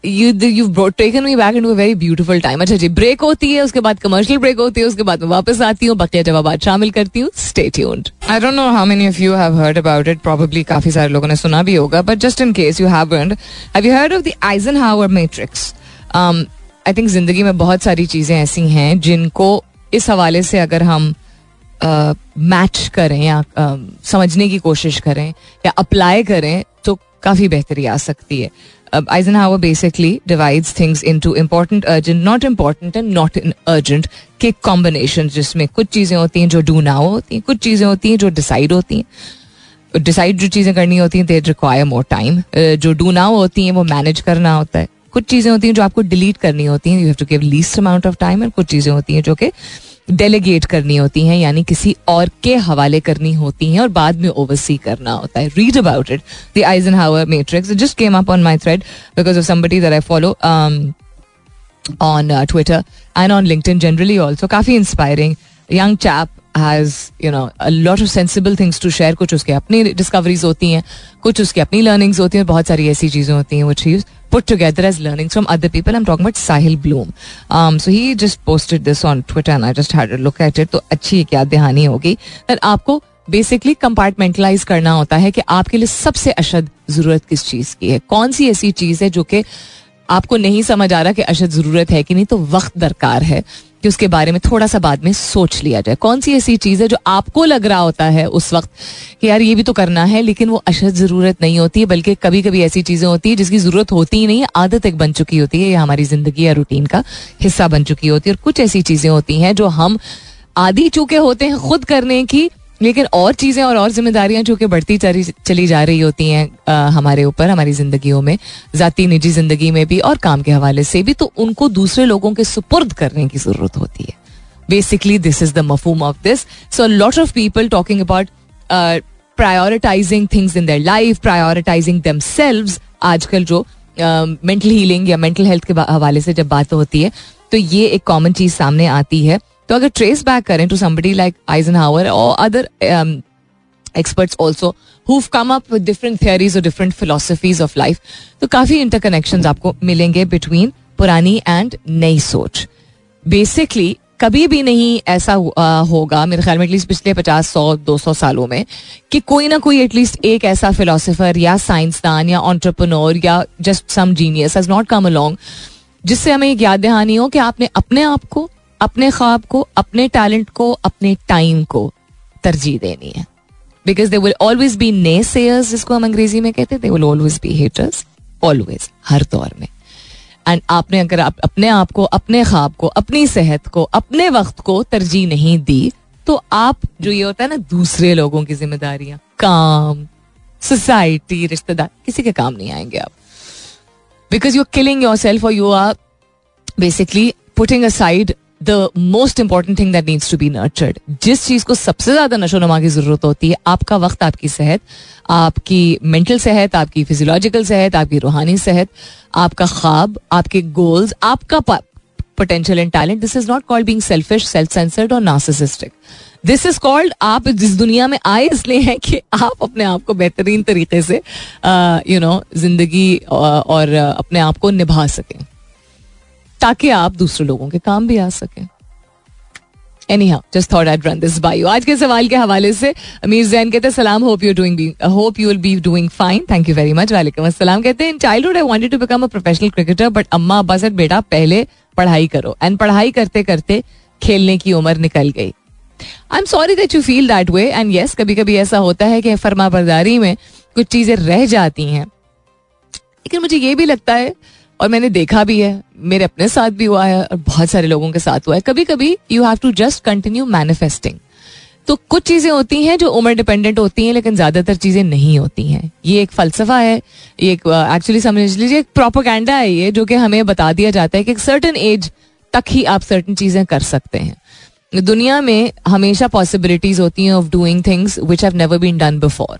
you you taken me back in a very beautiful time अच्छा जी ब्रेक होती है उसके बाद कमर्शियल ब्रेक होती है उसके बाद मैं वापस आती हूँ बकिया जवाब शामिल करती हूँ stay tuned I don't know how many of you have heard about it probably काफ़ी सारे लोगों ने सुना भी होगा but just in case you haven't have you heard of the Eisenhower matrix I think ज़िंदगी में बहुत सारी चीज़ें ऐसी हैं जिनको इस हवाले से अगर हम मैच uh, करें या uh, समझने की कोशिश करें या अप्लाई करें तो काफ़ी बेहतरी आ सकती है। Eisenhower basically divides things into important, urgent, not important and not urgent के कॉम्बिनेशन जिसमें कुछ चीज़ें होती हैं जो डू नाउ होती हैं कुछ चीज़ें होती हैं जो डिसाइड होती हैं। डिसाइड जो चीज़ें करनी होती हैं दे रिक्वायर मोर टाइम जो डू नाउ होती हैं वो मैनेज करना होता है। कुछ चीज़ें होती हैं जो आपको डिलीट करनी होती हैं you have to give least amount of time और कुछ चीज़ें होती हैं जो कि डेलीगेट करनी होती हैं यानी किसी और के हवाले करनी होती हैं और बाद में ओवरसी करना होता है। Read about it the Eisenhower matrix just came up on my thread because of somebody that I follow on uh, Twitter and on LinkedIn generally also. काफ़ी inspiring young chap has you know lot of sensible things to share कुछ उसके अपनी discoveries होती हैं कुछ उसकी अपनी learnings होती हैं बहुत सारी ऐसी चीज़ें होती हैं विच ही put together as learnings from other people. I'm talking about Sahil Bloom. Um, so he just posted this on Twitter and I just had a look at it. तो अच्छी एक याद दहानी होगी that आपको बेसिकली कंपार्टमेंटलाइज करना होता है कि आपके लिए सबसे अशद ज़रूरत किस चीज़ की है कौन सी ऐसी चीज़ है जो कि आपको नहीं समझ आ रहा कि अशद ज़रूरत है कि नहीं तो वक्त दरकार है कि उसके बारे में थोड़ा सा बाद में सोच लिया जाए। कौन सी ऐसी चीज़ है जो आपको लग रहा होता है उस वक्त कि यार ये भी तो करना है, लेकिन वो अशद ज़रूरत नहीं होती है बल्कि कभी कभी ऐसी चीज़ें होती है जिसकी ज़रूरत होती ही नहीं आदत एक बन चुकी होती है, ये हमारी ज़िंदगी या रूटीन का हिस्सा बन चुकी होती है। और कुछ ऐसी चीज़ें होती हैं जो हम आदि चूके होते हैं खुद करने की लेकिन और चीज़ें और और जिम्मेदारियाँ जो कि बढ़ती चली जा रही होती हैं हमारे ऊपर, हमारी जिंदगियों में, ज़ाती, निजी ज़िंदगी में भी और काम के हवाले से भी तो उनको दूसरे लोगों के सुपुर्द करने की ज़रूरत होती है। Basically this is the मफूम of this so lot of people talking about prioritising things in their life prioritising them आजकल जो मेंटल हीलिंग या मेंटल हेल्थ के हवाले से जब बात होती है तो ये एक कॉमन चीज़ सामने आती है। तो अगर ट्रेस बैक करें to somebody like Eisenhower और other experts also who come up different theories और डिफरेंट फिलोसफीज ऑफ़ लाइफ तो काफ़ी इंटरकनेक्शन आपको मिलेंगे बिटवीन पुरानी एंड नई सोच। बेसिकली कभी भी नहीं ऐसा होगा, मेरे ख्याल में एटलीस्ट पिछले पचास, सौ, दो सौ सालों में, कि कोई ना कोई एटलीस्ट एक ऐसा फिलोसफर या साइंसदान या ऑन्टरप्रनोर या just some genius has not come along जिससे हमें एक याद दहानी हो कि आपने अपने आप को अपने ख्वाब को, अपने टैलेंट को, अपने टाइम को तरजीह देनी है। Because they will always be naysayers जिसको हम अंग्रेज़ी में कहते हैं they will always be haters always हर दौर में। एंड आपने अगर आप अपने आप को, अपने ख्वाब को, अपनी सेहत को, अपने वक्त को तरजीह नहीं दी तो आप जो ये होता है ना, दूसरे लोगों की जिम्मेदारियाँ, काम सोसाइटी रिश्तेदार, किसी के काम नहीं आएँगे आप। Because you are killing yourself और you are basically putting aside the most important thing that needs to be nurtured जिस चीज़ को सबसे ज़्यादा नशो नमा की ज़रूरत होती है, आपका वक्त, आपकी सेहत, आपकी मेंटल सेहत, आपकी फिजियोलॉजिकल सेहत, आपकी रूहानी सेहत, आपका ख्वाब, आपके गोल्स आपका potential and talent this is not called being selfish self censored और नासिसिस्टिक दिस इज़ कॉल्ड आप जिस दुनिया में आए इसलिए हैं कि आप अपने आप को बेहतरीन तरीके से यू नो ज़िंदगी और अपने आप को निभा सकें। ताकि आप दूसरे लोगों के काम भी आ सके। Anyhow just thought I run this by आज के सवाल के हवाले से अमीर जैन कहते हैं, सलाम hope you doing hope you will be doing fine thank you very much वालेकुम अस्सलाम. कहते हैं in childhood I wanted to become a professional cricketer but अम्मा, अब्बा से बेटा, पहले पढ़ाई करो. एंड पढ़ाई करते करते खेलने की उम्र निकल गई। I am sorry that you feel that way and yes कभी कभी ऐसा होता है कि फर्मा बरदारी में कुछ चीज़ें रह जाती हैं। लेकिन मुझे ये भी लगता है, और मैंने देखा भी है मेरे अपने साथ भी हुआ है और बहुत सारे लोगों के साथ हुआ है। कभी कभी you have to just continue manifesting तो कुछ चीज़ें होती हैं जो उम्र डिपेंडेंट होती हैं लेकिन ज़्यादातर चीज़ें नहीं होती हैं। ये एक फलसफा है ये एक एक्चुअली uh, समझ लीजिए एक प्रोपोगंडा है ये जो कि हमें बता दिया जाता है कि एक सर्टन एज तक ही आप सर्टन चीज़ें कर सकते हैं। दुनिया में हमेशा पॉसिबिलिटीज होती हैं of doing things which have never been done before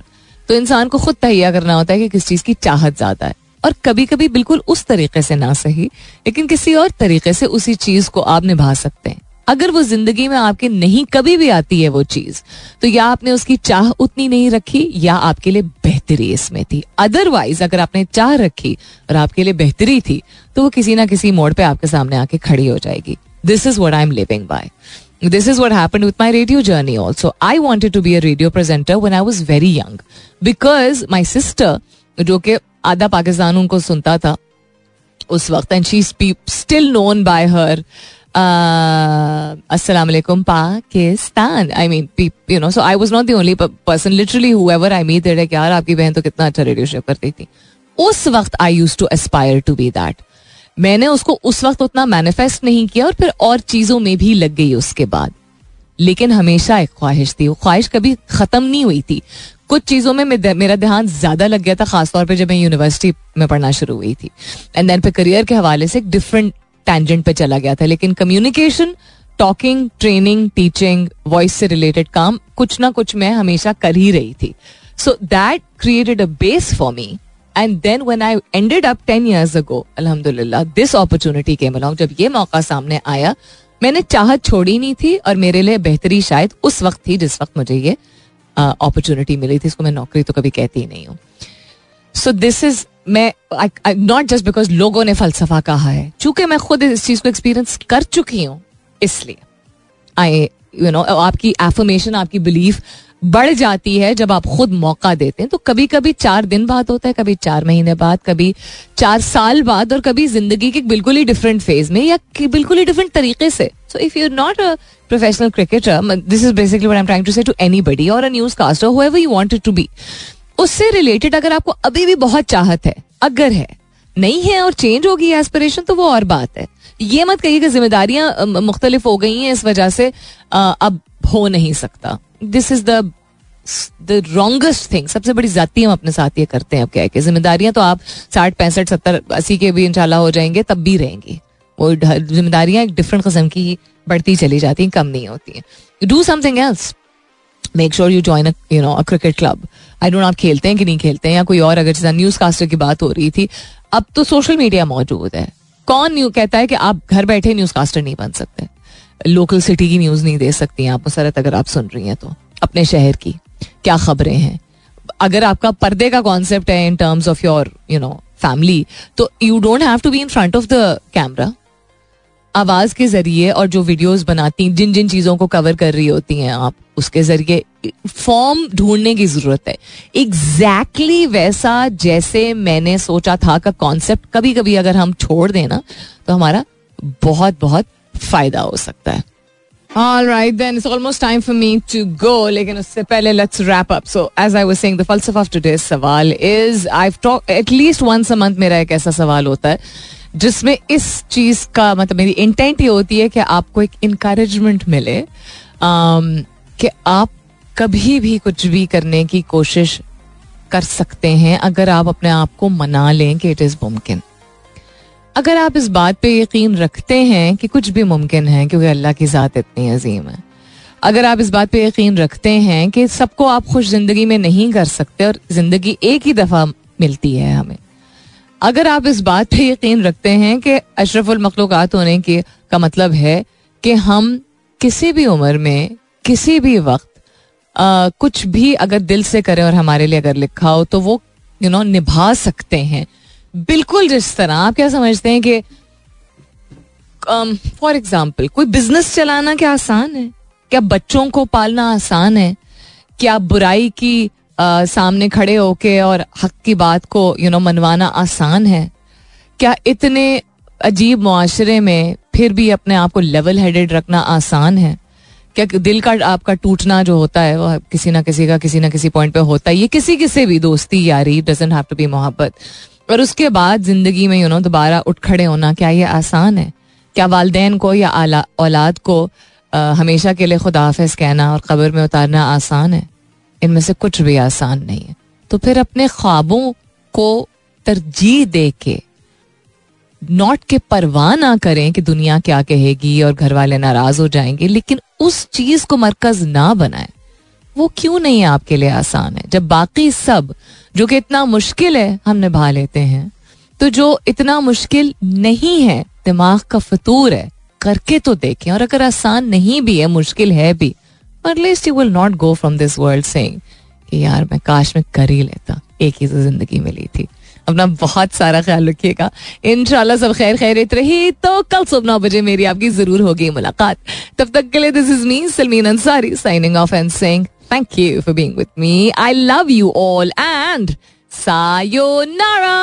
तो इंसान को खुद तहिया करना होता है कि किस चीज़ की चाहत ज़्यादा है। और कभी कभी बिल्कुल उस तरीके से ना सही, लेकिन किसी और तरीके से उसी चीज़ को आप निभा सकते हैं। अगर वो ज़िंदगी में आपके नहीं कभी भी आती है वो चीज़ तो या आपने उसकी चाह उतनी नहीं रखी, या आपके लिए बेहतरी इसमें थी। अदरवाइज़ अगर आपने चाह रखी और आपके लिए बेहतरी थी तो वो किसी ना किसी मोड़ पे आपके सामने आके खड़ी हो जाएगी। This is what I am living by this is what happen with my radio journey also I wanted to be a radio presenter when I was very young because my sister जो कि आधा पाकिस्तान उनको सुनता था। उस वक्त and she still known by her अस्सलाम वालेकुम, Pakistan. I mean you know so I was not the only person literally whoever I meet that यार, आपकी बहन तो कितना अच्छा रेडियो शो करती थी। उस वक्त I use to aspire to be that मैंने उसको उस वक्त उतना मैनिफेस्ट नहीं किया और फिर और चीज़ों में भी लग गई उसके बाद। लेकिन हमेशा एक ख्वाहिश थी। वो ख्वाहिश कभी खत्म नहीं हुई थी। कुछ चीज़ों में मेरा ध्यान ज़्यादा लग गया था, खासतौर पर जब मैं यूनिवर्सिटी में पढ़ना शुरू हुई थी। एंड देन फिर करियर के हवाले से एक डिफरेंट टेंजेंट पे चला गया था। लेकिन communication talking training teaching voice से रिलेटेड काम, कुछ ना कुछ मैं हमेशा कर ही रही थी। So that created a base for me and then when I ended up ten years ago अलहमदुल्ला दिस अपॉर्चुनिटी के अलोंग जब ये मौका सामने आया, मैंने चाहत छोड़ी नहीं थी और मेरे लिए बेहतरी शायद उस वक्त थी जिस वक्त मुझे ये अपॉर्चुनिटी मिली थी, इसको मैं नौकरी तो कभी कहती ही नहीं हूँ। सो दिस इज़ मैं नॉट जस्ट बिकॉज़ लोगों ने फलसफा कहा है, चूँकि मैं खुद इस चीज़ को एक्सपीरियंस कर चुकी हूँ, इसलिए। आई यू नो आपकी एफर्मेशन आपकी बिलीफ बढ़ जाती है जब आप खुद मौका देते हैं। तो कभी कभी चार दिन बाद होता है, कभी चार महीने बाद, कभी चार साल बाद और कभी ज़िंदगी के बिल्कुल ही डिफरेंट फ़ेज़ में या बिल्कुल ही डिफरेंट तरीके से। So if you not a professional cricketer this is basically what I am trying to say to anybody और a newscaster whoever you wanted to be उससे रिलेटेड अगर आपको अभी भी बहुत चाहत है अगर है, नहीं है और चेंज होगी एस्पिरेशन तो वो और बात है। ये मत कहिए कि जिम्मेदारियाँ मुख्तलिफ़ हो गई हैं इस वजह से अब हो नहीं सकता। This is the the thing सबसे बड़ी जाती हम अपने साथ ये करते हैं अब क्या है कि जिम्मेदारियाँ तो आप साठ, पैंसठ, सत्तर, अस्सी के भी इंशाल्लाह हो जाएँगे, तब भी रहेंगी। वो जिम्मेदारियाँ एक डिफरेंट किस्म की बढ़ती चली जाती हैं, कम नहीं होती हैं। Do something else make sure you join you know a cricket club I don't आप खेलते हैं कि नहीं खेलते हैं, या कोई और अगर जैसा न्यूज़ कास्टर की बात हो रही थी। अब तो सोशल मीडिया मौजूद है। कौन न्यू कहता है कि आप घर बैठे न्यूज़ कास्टर नहीं बन सकते? लोकल सिटी की न्यूज़ नहीं दे सकती आप, मुसरत अगर आप सुन रही हैं तो। अपने शहर की, क्या खबरें हैं? अगर आपका पर्दे का कॉन्सेप्ट है in terms of your you know family तो you don't have to be in front of the camera आवाज़ के ज़रिए और जो वीडियोस बनाती जिन जिन चीज़ों को कवर कर रही होती हैं आप उसके ज़रिए फॉर्म ढूँढने की ज़रूरत है एग्जैक्टली exactly वैसा जैसे मैंने सोचा था का कॉन्सेप्ट कभी कभी अगर हम छोड़ देना तो हमारा बहुत बहुत फ़ायदा हो सकता है All right, then it's almost time for me to go. लेकिन उससे पहले let's wrap up. So as I was saying, the falsafa of today's सवाल is I've talked at least once a month मेरा एक ऐसा सवाल होता है जिसमें इस चीज़ का मतलब मेरी इंटेंट ये होती है कि आपको एक इनकरेजमेंट मिले um, कि आप कभी भी कुछ भी करने की कोशिश कर सकते हैं अगर आप अपने आप को मना लें कि इट इज़ मुमकिन। अगर आप इस बात पे यकीन रखते हैं कि कुछ भी मुमकिन है क्योंकि अल्लाह की ज़ात इतनी अजीम है। अगर आप इस बात पे यकीन रखते हैं कि सबको आप खुश ज़िंदगी में नहीं कर सकते और ज़िंदगी एक ही दफ़ा मिलती है हमें अगर आप इस बात पे यकीन रखते हैं कि अशरफुल मखलूक़ात होने के का मतलब है कि हम किसी भी उम्र में किसी भी वक्त आ, कुछ भी अगर दिल से करें और हमारे लिए अगर लिखा हो तो वो यू नो निभा सकते हैं। बिल्कुल जिस तरह आप क्या समझते हैं कि फॉर एग्ज़ाम्पल कोई बिज़नेस चलाना क्या आसान है? क्या बच्चों को पालना आसान है? क्या बुराई की सामने खड़े होके और हक की बात को यू नो मनवाना आसान है। क्या इतने अजीब मुआशरे में फिर भी अपने आप को लेवल हेडेड रखना आसान है? क्या दिल का आपका टूटना जो होता है वो किसी ना किसी का किसी ना किसी पॉइंट पे होता है ये किसी किसी भी दोस्ती यारी डजेंट हैव टू बी मोहब्बत। और उसके बाद ज़िंदगी में यू नो दोबारा उठ खड़े होना क्या ये आसान है? क्या वालदेन को या औलाद को आ, हमेशा के लिए खुदाफिज कहना और कब्र में उतारना आसान है? इनमें से कुछ भी आसान नहीं है। तो फिर अपने ख्वाबों को तरजीह दे के, नॉट के परवाह ना करें कि दुनिया क्या कहेगी और घर वाले नाराज़ हो जाएँगे, लेकिन उस चीज़ को मरकज ना बनाए। वो क्यों नहीं आपके लिए आसान है? जब बाकी सब, जो कि इतना मुश्किल है, हम निभा लेते हैं तो जो इतना मुश्किल नहीं है, दिमाग का फतूर है, करके तो देखें। और अगर आसान नहीं भी है, मुश्किल है भी at least you will not go from this world saying कि यार, मैं काश में कर ही लेता, एक ही तो ज़िंदगी मिली थी। अपना बहुत सारा ख्याल रखिएगा। इन सब खैर खैरित रही। तो कल सुबह नौ बजे मेरी आपकी ज़रूर होगी मुलाकात। तब तक के लिए this is me Salmeen Ansari signing off and saying thank you for being with me I love you all and sayonara